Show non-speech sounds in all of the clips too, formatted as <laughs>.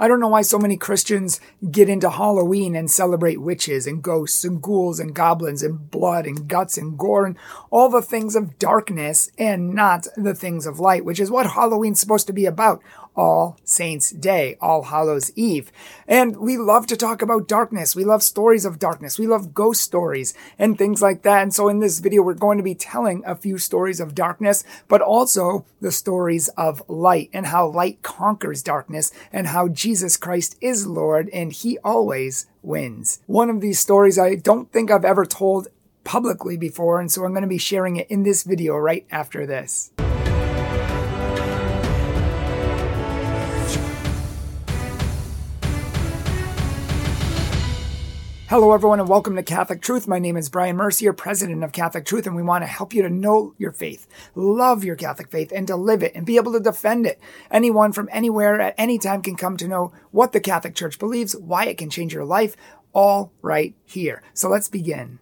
I don't know why so many Christians get into Halloween and celebrate witches and ghosts and ghouls and goblins and blood and guts and gore and all the things of darkness and not the things of light, which is what Halloween's supposed to be about. All Saints Day, All Hallows Eve. And we love to talk about darkness. We love stories of darkness. We love ghost stories and things like that. And so in this video, we're going to be telling a few stories of darkness, but also the stories of light and how light conquers darkness and how Jesus Christ is Lord and he always wins. One of these stories I don't think I've ever told publicly before, and so I'm going to be sharing it in this video right after this. Hello, everyone, and welcome to Catholic Truth. My name is Bryan Mercier, president of Catholic Truth, and we want to help you to know your faith, love your Catholic faith, and to live it and be able to defend it. Anyone from anywhere at any time can come to know what the Catholic Church believes, why it can change your life, all right here. So let's begin.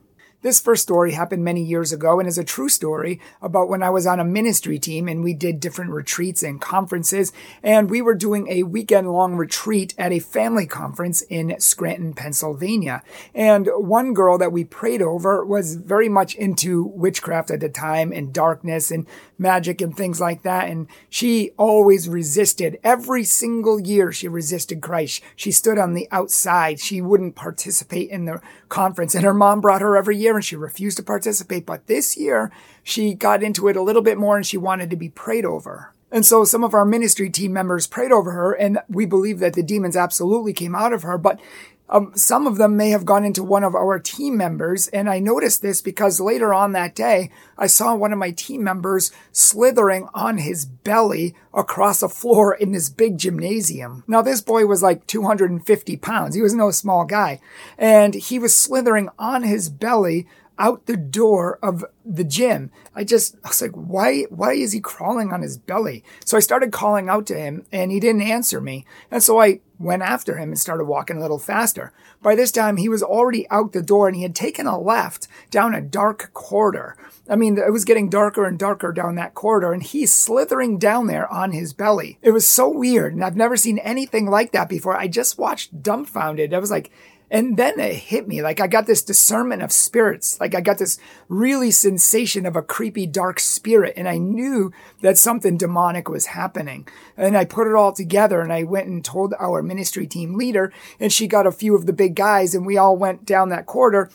This first story happened many years ago and is a true story about when I was on a ministry team and we did different retreats and conferences. And we were doing a weekend long retreat at a family conference in Scranton, Pennsylvania. And one girl that we prayed over was very much into witchcraft at the time and darkness and magic and things like that. And she always resisted every single year she resisted Christ. She stood on the outside. She wouldn't participate in the conference and her mom brought her every year and she refused to participate. But this year, she got into it a little bit more and she wanted to be prayed over. And so some of our ministry team members prayed over her, and we believe that the demons absolutely came out of her. But um, some of them may have gone into one of our team members. And I noticed this because later on that day, I saw one of my team members slithering on his belly across a floor in this big gymnasium. Now, this boy was like 250 pounds. He was no small guy. And he was slithering on his belly out the door of the gym. I just, I was like, why, why is he crawling on his belly? So I started calling out to him and he didn't answer me. And so I went after him and started walking a little faster. By this time, he was already out the door and he had taken a left down a dark corridor. I mean, it was getting darker and darker down that corridor and he's slithering down there on his belly. It was so weird and I've never seen anything like that before. I just watched dumbfounded. I was like, and then it hit me like I got this discernment of spirits. Like I got this really sensation of a creepy, dark spirit. And I knew that something demonic was happening. And I put it all together and I went and told our ministry team leader and she got a few of the big guys and we all went down that corridor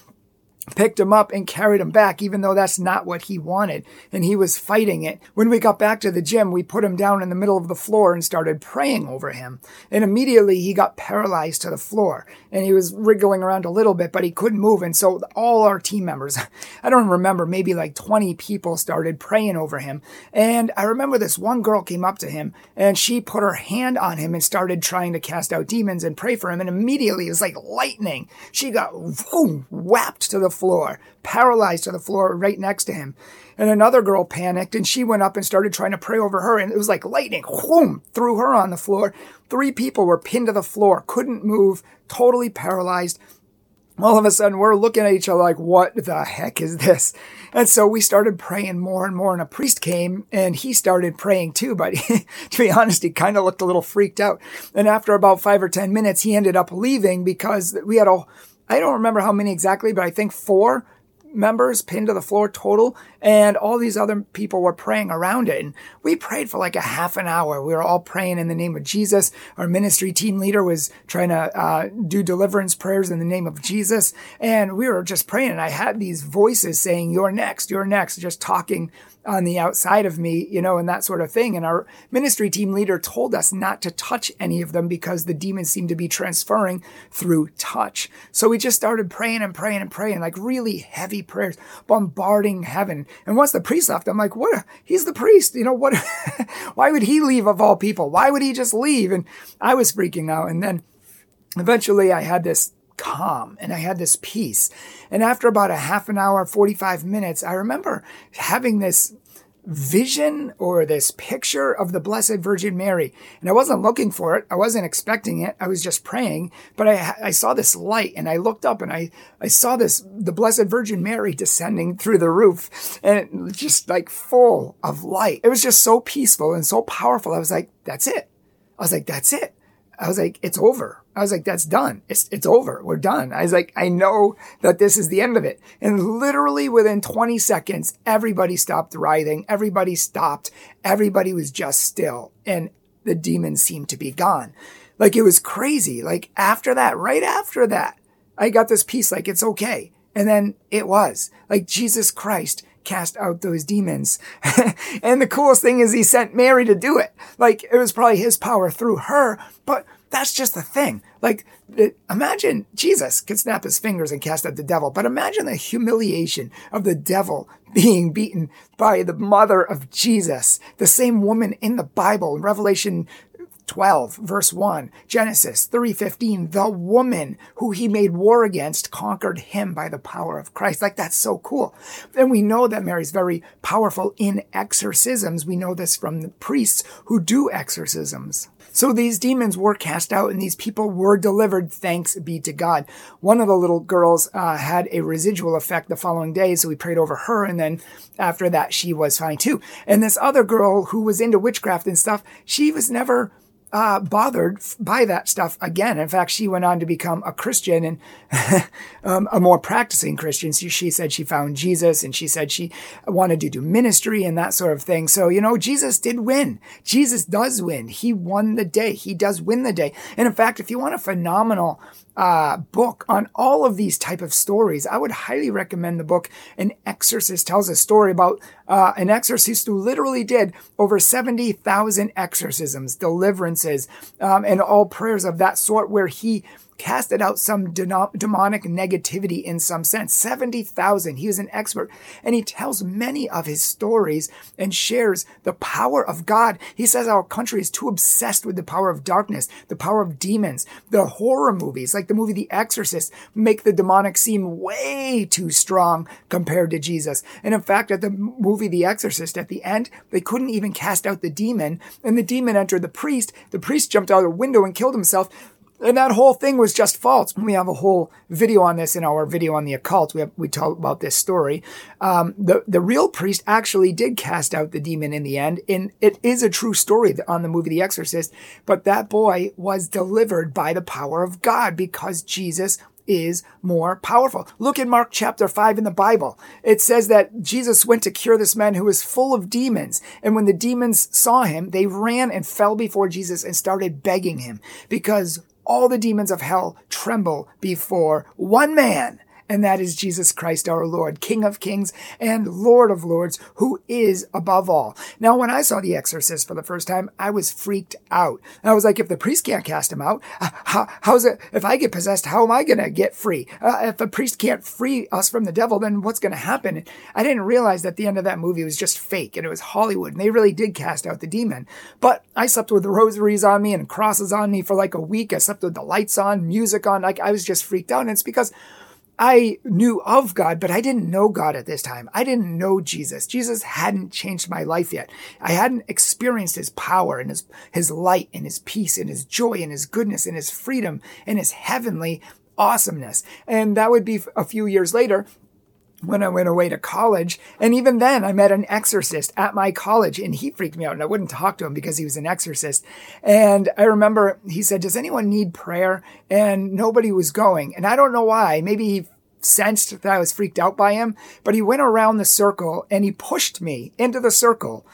picked him up and carried him back, even though that's not what he wanted. And he was fighting it. When we got back to the gym, we put him down in the middle of the floor and started praying over him. And immediately he got paralyzed to the floor and he was wriggling around a little bit, but he couldn't move. And so all our team members, <laughs> I don't remember, maybe like 20 people started praying over him. And I remember this one girl came up to him and she put her hand on him and started trying to cast out demons and pray for him. And immediately it was like lightning. She got whapped to the floor, paralyzed to the floor right next to him. And another girl panicked and she went up and started trying to pray over her. And it was like lightning, whoom, threw her on the floor. Three people were pinned to the floor, couldn't move, totally paralyzed. All of a sudden, we're looking at each other like, what the heck is this? And so we started praying more and more. And a priest came and he started praying too. But <laughs> to be honest, he kind of looked a little freaked out. And after about five or 10 minutes, he ended up leaving because we had a I don't remember how many exactly, but I think four members pinned to the floor total and all these other people were praying around it and we prayed for like a half an hour we were all praying in the name of jesus our ministry team leader was trying to uh, do deliverance prayers in the name of jesus and we were just praying and i had these voices saying you're next you're next just talking on the outside of me, you know, and that sort of thing. And our ministry team leader told us not to touch any of them because the demons seemed to be transferring through touch. So we just started praying and praying and praying, like really heavy prayers, bombarding heaven. And once the priest left, I'm like, what? He's the priest. You know, what? <laughs> why would he leave of all people? Why would he just leave? And I was freaking out. And then eventually I had this calm and I had this peace. And after about a half an hour, 45 minutes, I remember having this vision or this picture of the Blessed Virgin Mary. And I wasn't looking for it. I wasn't expecting it. I was just praying, but I, I saw this light and I looked up and I, I saw this, the Blessed Virgin Mary descending through the roof and just like full of light. It was just so peaceful and so powerful. I was like, that's it. I was like, that's it. I was like, it's over. I was like, that's done. It's, it's over. We're done. I was like, I know that this is the end of it. And literally within 20 seconds, everybody stopped writhing. Everybody stopped. Everybody was just still and the demons seemed to be gone. Like it was crazy. Like after that, right after that, I got this peace. Like it's okay. And then it was like Jesus Christ cast out those demons. <laughs> and the coolest thing is he sent Mary to do it. Like it was probably his power through her, but that's just the thing. Like imagine Jesus could snap his fingers and cast out the devil, but imagine the humiliation of the devil being beaten by the mother of Jesus, the same woman in the Bible in Revelation 12 verse 1 genesis 3.15 the woman who he made war against conquered him by the power of christ like that's so cool and we know that mary's very powerful in exorcisms we know this from the priests who do exorcisms so these demons were cast out and these people were delivered. Thanks be to God. One of the little girls uh, had a residual effect the following day. So we prayed over her. And then after that, she was fine too. And this other girl who was into witchcraft and stuff, she was never uh, bothered by that stuff again. In fact, she went on to become a Christian and <laughs> um, a more practicing Christian. So she said she found Jesus and she said she wanted to do ministry and that sort of thing. So, you know, Jesus did win. Jesus does win. He won the day. He does win the day. And in fact, if you want a phenomenal uh, book on all of these type of stories. I would highly recommend the book An Exorcist Tells a Story about uh, an exorcist who literally did over 70,000 exorcisms, deliverances, um, and all prayers of that sort where he casted out some demonic negativity in some sense. 70,000. He was an expert. And he tells many of his stories and shares the power of God. He says our country is too obsessed with the power of darkness, the power of demons. The horror movies, like the movie The Exorcist, make the demonic seem way too strong compared to Jesus. And in fact, at the movie The Exorcist, at the end, they couldn't even cast out the demon. And the demon entered the priest. The priest jumped out a window and killed himself. And that whole thing was just false. We have a whole video on this in our video on the occult. We have, we talk about this story. Um, the, the real priest actually did cast out the demon in the end. And it is a true story on the movie The Exorcist. But that boy was delivered by the power of God because Jesus is more powerful. Look at Mark chapter 5 in the Bible. It says that Jesus went to cure this man who was full of demons. And when the demons saw him, they ran and fell before Jesus and started begging him because all the demons of hell tremble before one man and that is Jesus Christ our Lord, King of kings and Lord of lords, who is above all. Now, when I saw The Exorcist for the first time, I was freaked out. I was like, if the priest can't cast him out, uh, how, how's it, if I get possessed, how am I going to get free? Uh, if a priest can't free us from the devil, then what's going to happen? I didn't realize that the end of that movie was just fake and it was Hollywood and they really did cast out the demon. But I slept with rosaries on me and crosses on me for like a week. I slept with the lights on, music on. Like I was just freaked out. And it's because I knew of God, but I didn't know God at this time. I didn't know Jesus. Jesus hadn't changed my life yet. I hadn't experienced his power and his, his light and his peace and his joy and his goodness and his freedom and his heavenly awesomeness. And that would be a few years later when I went away to college. And even then, I met an exorcist at my college and he freaked me out and I wouldn't talk to him because he was an exorcist. And I remember he said, Does anyone need prayer? And nobody was going. And I don't know why. Maybe he sensed that I was freaked out by him, but he went around the circle and he pushed me into the circle.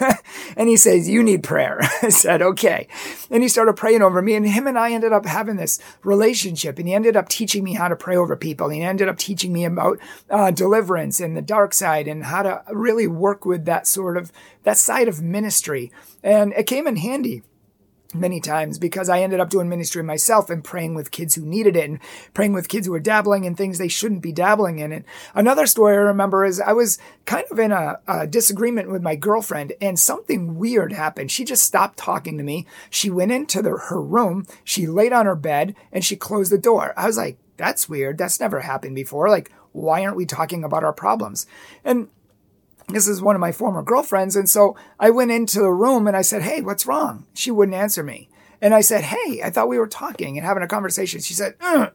<laughs> and he says, You need prayer. <laughs> I said, Okay. And he started praying over me, and him and I ended up having this relationship. And he ended up teaching me how to pray over people. He ended up teaching me about uh, deliverance and the dark side and how to really work with that sort of that side of ministry. And it came in handy many times because I ended up doing ministry myself and praying with kids who needed it and praying with kids who were dabbling in things they shouldn't be dabbling in. And another story I remember is I was kind of in a, a disagreement with my girlfriend and something weird happened. She just stopped talking to me. She went into the, her room, she laid on her bed and she closed the door. I was like, that's weird. That's never happened before. Like, why aren't we talking about our problems? And this is one of my former girlfriends. And so I went into the room and I said, Hey, what's wrong? She wouldn't answer me. And I said, Hey, I thought we were talking and having a conversation. She said, Ugh.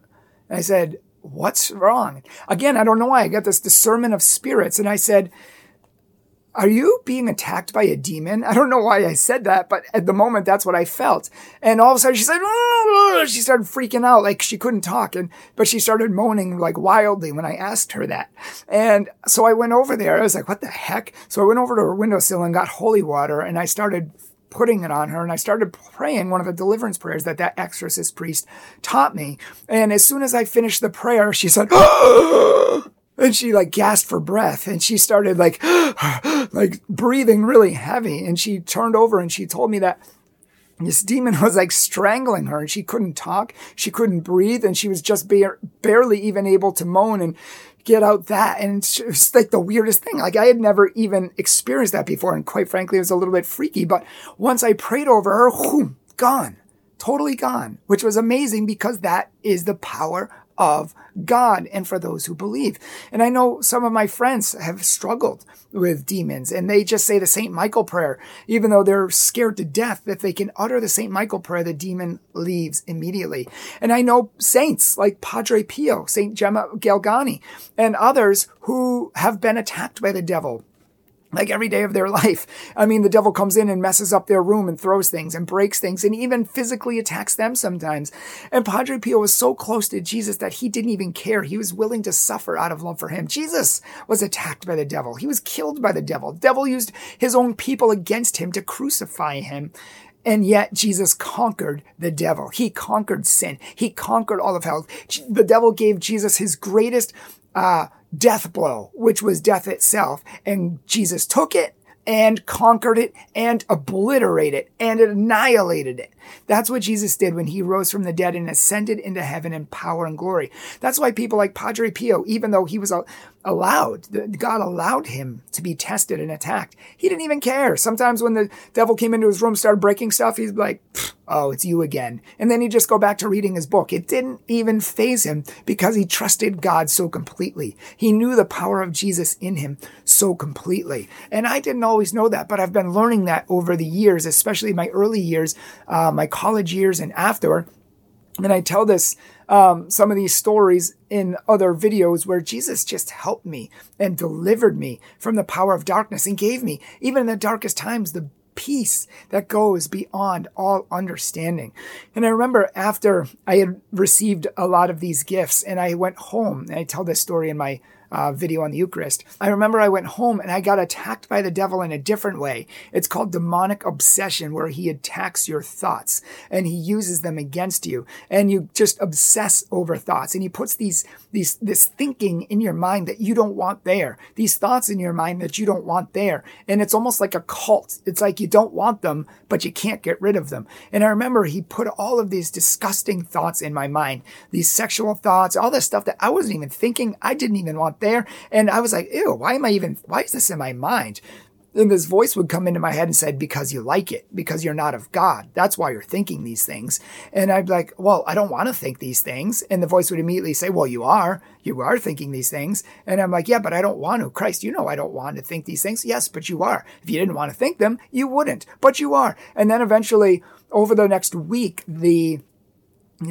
and I said, What's wrong? Again, I don't know why. I got this discernment of spirits. And I said, are you being attacked by a demon? I don't know why I said that, but at the moment, that's what I felt. And all of a sudden she said, she started freaking out like she couldn't talk. And, but she started moaning like wildly when I asked her that. And so I went over there. I was like, what the heck? So I went over to her windowsill and got holy water and I started putting it on her and I started praying one of the deliverance prayers that that exorcist priest taught me. And as soon as I finished the prayer, she said, <gasps> ah! And she like gasped for breath and she started like <gasps> like breathing really heavy and she turned over and she told me that this demon <laughs> was like strangling her and she couldn't talk she couldn't breathe and she was just bare, barely even able to moan and get out that and it's like the weirdest thing. Like i had never even experienced that before and quite frankly it was a little bit freaky but once i prayed over her whoom, gone totally gone which was amazing because that is the power of God and for those who believe. And I know some of my friends have struggled with demons and they just say the St. Michael prayer, even though they're scared to death, if they can utter the St. Michael prayer, the demon leaves immediately. And I know saints like Padre Pio, St. Gemma Galgani, and others who have been attacked by the devil like every day of their <laughs> life. I mean, the devil comes in and messes up their room and throws things and breaks things and even physically attacks them sometimes. And Padre Pio was so close to Jesus that he didn't even care. He was willing to suffer out of love for him. Jesus was attacked by the devil. He was killed by the devil. The devil used his own people against him to crucify him. And yet Jesus conquered the devil. He conquered sin. He conquered all of hell. The devil gave Jesus his greatest, uh, death blow, which was death itself. And Jesus took it and conquered it and obliterated it and annihilated it. That's what Jesus did when he rose from the dead and ascended into heaven in power and glory. That's why people like Padre Pio, even though he was allowed, God allowed him to be tested and attacked, he didn't even care. Sometimes when the devil came into his room, started breaking stuff, he's like, oh, it's you again. And then he'd just go back to reading his book. It didn't even faze him because he trusted God so completely. He knew the power of Jesus in him so completely. And I didn't always know that, but I've been learning that over the years, especially my early years. Um, my college years and after. And I tell this, um, some of these stories in other videos where Jesus just helped me and delivered me from the power of darkness and gave me, even in the darkest times, the peace that goes beyond all understanding. And I remember after I had received a lot of these gifts and I went home, and I tell this story in my uh, video on the Eucharist. I remember I went home and I got attacked by the devil in a different way. It's called demonic obsession, where he attacks your thoughts and he uses them against you, and you just obsess over thoughts, and he puts these these this thinking in your mind that you don't want there, these thoughts in your mind that you don't want there, and it's almost like a cult. It's like you don't want them, but you can't get rid of them. And I remember he put all of these disgusting thoughts in my mind, these sexual thoughts, all this stuff that I wasn't even thinking. I didn't even want there. And I was like, ew, why am I even, why is this in my mind? And this voice would come into my head and said, because you like it, because you're not of God. That's why you're thinking these things. And I'd be like, well, I don't want to think these things. And the voice would immediately say, well, you are, you are thinking these things. And I'm like, yeah, but I don't want to. Christ, you know, I don't want to think these things. Yes, but you are. If you didn't want to think them, you wouldn't, but you are. And then eventually over the next week, the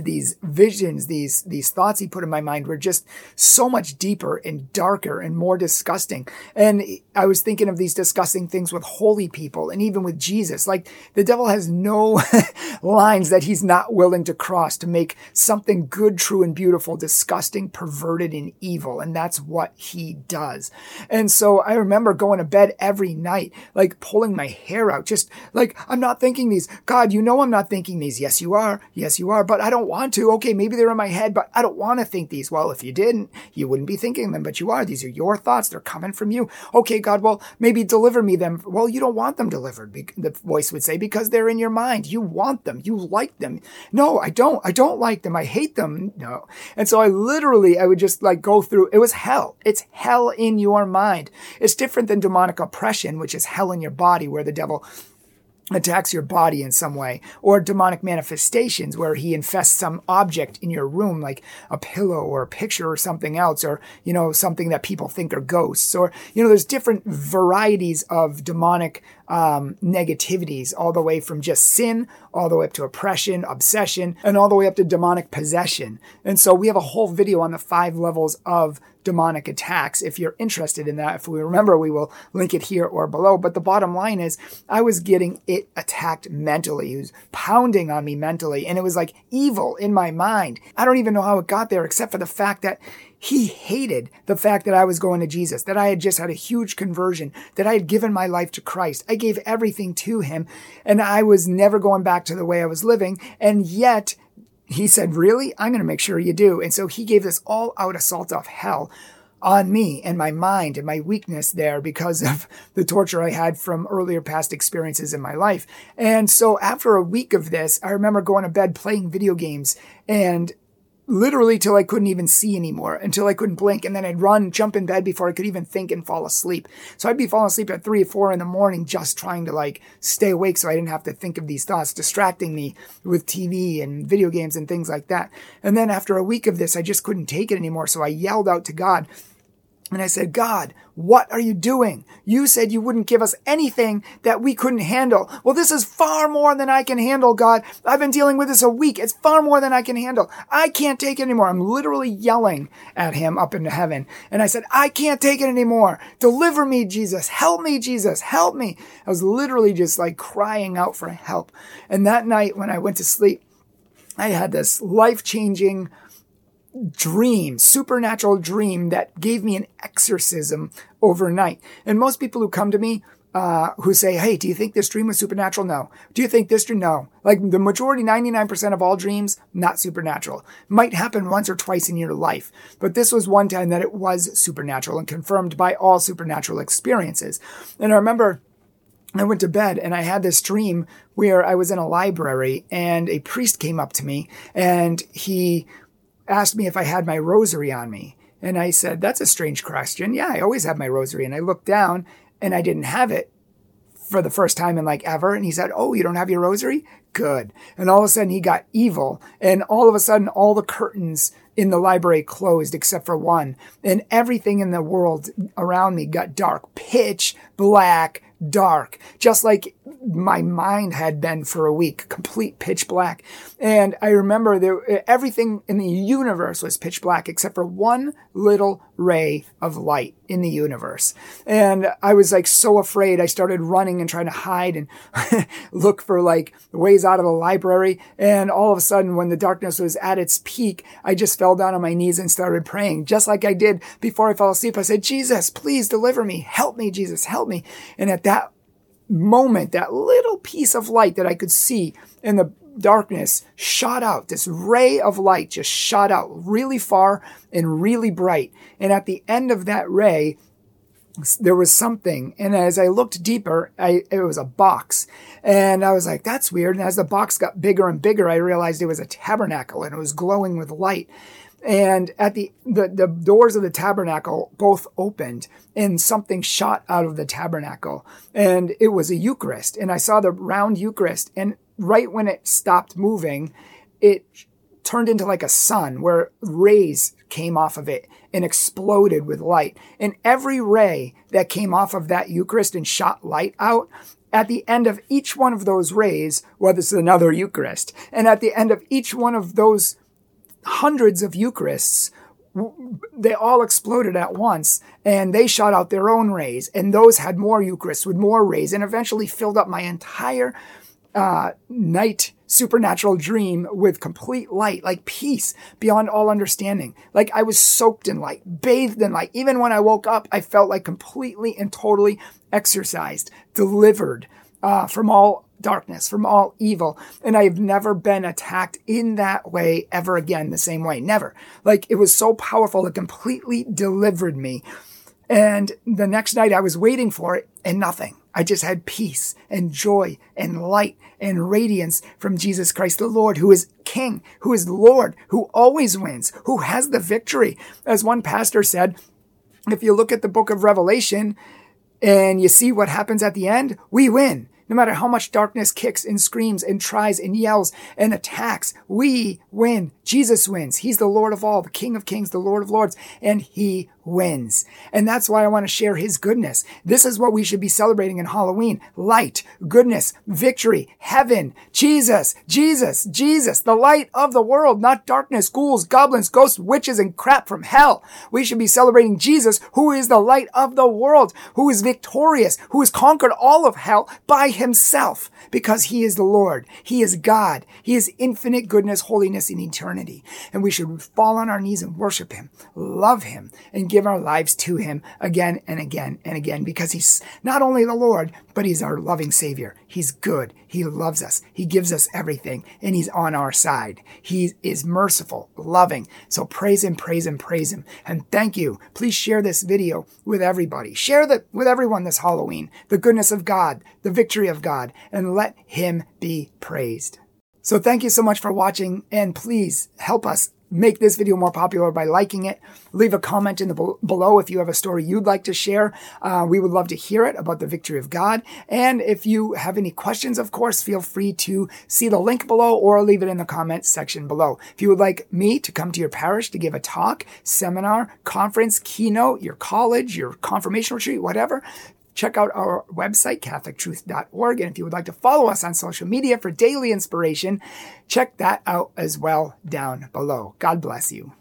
these visions, these these thoughts he put in my mind were just so much deeper and darker and more disgusting. And I was thinking of these disgusting things with holy people and even with Jesus. Like the devil has no <laughs> lines that he's not willing to cross to make something good, true, and beautiful disgusting, perverted, and evil. And that's what he does. And so I remember going to bed every night, like pulling my hair out, just like I'm not thinking these. God, you know I'm not thinking these. Yes, you are. Yes, you are. But I don't don't want to. Okay, maybe they're in my head, but I don't want to think these. Well, if you didn't, you wouldn't be thinking them, but you are. These are your thoughts. They're coming from you. Okay, God, well, maybe deliver me them. Well, you don't want them delivered, the voice would say, because they're in your mind. You want them. You like them. No, I don't. I don't like them. I hate them. No. And so I literally, I would just like go through, it was hell. It's hell in your mind. It's different than demonic oppression, which is hell in your body where the devil attacks your body in some way, or demonic manifestations where he infests some object in your room, like a pillow or a picture or something else, or, you know, something that people think are ghosts, or, you know, there's different varieties of demonic um, negativities, all the way from just sin, all the way up to oppression, obsession, and all the way up to demonic possession. And so we have a whole video on the five levels of demonic attacks. If you're interested in that, if we remember, we will link it here or below. But the bottom line is, I was getting it attacked mentally. It was pounding on me mentally, and it was like evil in my mind. I don't even know how it got there, except for the fact that he hated the fact that I was going to Jesus, that I had just had a huge conversion, that I had given my life to Christ. I gave everything to him, and I was never going back to the way I was living. And yet, he said, Really? I'm going to make sure you do. And so he gave this all out assault of hell on me and my mind and my weakness there because of <laughs> the torture I had from earlier past experiences in my life. And so after a week of this, I remember going to bed playing video games and literally till I couldn't even see anymore, until I couldn't blink. And then I'd run, jump in bed before I could even think and fall asleep. So I'd be falling asleep at three or four in the morning, just trying to like stay awake so I didn't have to think of these thoughts, distracting me with TV and video games and things like that. And then after a week of this, I just couldn't take it anymore. So I yelled out to God and I said, God, what are you doing? You said you wouldn't give us anything that we couldn't handle. Well, this is far more than I can handle, God. I've been dealing with this a week. It's far more than I can handle. I can't take it anymore. I'm literally yelling at him up into heaven. And I said, I can't take it anymore. Deliver me, Jesus. Help me, Jesus. Help me. I was literally just like crying out for help. And that night when I went to sleep, I had this life changing dream, supernatural dream that gave me an exorcism overnight. And most people who come to me, uh, who say, Hey, do you think this dream was supernatural? No. Do you think this dream? No. Like the majority, 99% of all dreams, not supernatural. Might happen once or twice in your life. But this was one time that it was supernatural and confirmed by all supernatural experiences. And I remember I went to bed and I had this dream where I was in a library and a priest came up to me and he asked me if I had my rosary on me. And I said, That's a strange question. Yeah, I always have my rosary. And I looked down and I didn't have it for the first time in like ever. And he said, Oh, you don't have your rosary? Good. And all of a sudden he got evil. And all of a sudden all the curtains in the library closed except for one. And everything in the world around me got dark, pitch black, dark, just like my mind had been for a week, complete pitch black. And I remember there, everything in the universe was pitch black except for one little ray of light in the universe. And I was like so afraid. I started running and trying to hide and <laughs> look for like ways out of the library. And all of a sudden, when the darkness was at its peak, I just fell down on my knees and started praying, just like I did before I fell asleep. I said, Jesus, please deliver me. Help me, Jesus, help me. And at that moment, that little piece of light that I could see in the darkness shot out. This ray of light just shot out really far and really bright. And at the end of that ray, there was something. And as I looked deeper, I, it was a box. And I was like, that's weird. And as the box got bigger and bigger, I realized it was a tabernacle and it was glowing with light. And at the, the, the doors of the tabernacle both opened and something shot out of the tabernacle. And it was a Eucharist. And I saw the round Eucharist. And right when it stopped moving, it turned into like a sun where rays came off of it and exploded with light. And every ray that came off of that Eucharist and shot light out, at the end of each one of those rays was another Eucharist. And at the end of each one of those hundreds of Eucharists, they all exploded at once and they shot out their own rays and those had more Eucharists with more rays and eventually filled up my entire uh, night supernatural dream with complete light, like peace beyond all understanding. Like I was soaked in light, bathed in light. Even when I woke up, I felt like completely and totally exorcised, delivered uh, from all darkness, from all evil. And I've never been attacked in that way ever again, the same way. Never. Like it was so powerful, it completely delivered me. And the next night I was waiting for it and nothing. I just had peace and joy and light and radiance from Jesus Christ the Lord, who is King, who is Lord, who always wins, who has the victory. As one pastor said, if you look at the book of Revelation and you see what happens at the end, we win. No matter how much darkness kicks and screams and tries and yells and attacks, we win. Jesus wins. He's the Lord of all, the King of kings, the Lord of lords, and he wins. And that's why I want to share his goodness. This is what we should be celebrating in Halloween. Light, goodness, victory, heaven, Jesus, Jesus, Jesus, the light of the world, not darkness, ghouls, goblins, ghosts, witches, and crap from hell. We should be celebrating Jesus, who is the light of the world, who is victorious, who has conquered all of hell by himself because he is the Lord. He is God. He is infinite goodness, holiness, and eternity. And we should fall on our knees and worship him, love him, and give our lives to him again and again and again because he's not only the Lord, but he's our loving savior. He's good. He loves us. He gives us everything and he's on our side. He is merciful, loving. So praise him, praise him, praise him. And thank you. Please share this video with everybody. Share that with everyone this Halloween. The goodness of God, the victory of God, and let him be praised. So thank you so much for watching and please help us make this video more popular by liking it. Leave a comment in the below if you have a story you'd like to share. Uh, we would love to hear it about the victory of God. And if you have any questions, of course, feel free to see the link below or leave it in the comments section below. If you would like me to come to your parish to give a talk, seminar, conference, keynote, your college, your confirmation retreat, whatever, Check out our website, CatholicTruth.org. And if you would like to follow us on social media for daily inspiration, check that out as well down below. God bless you.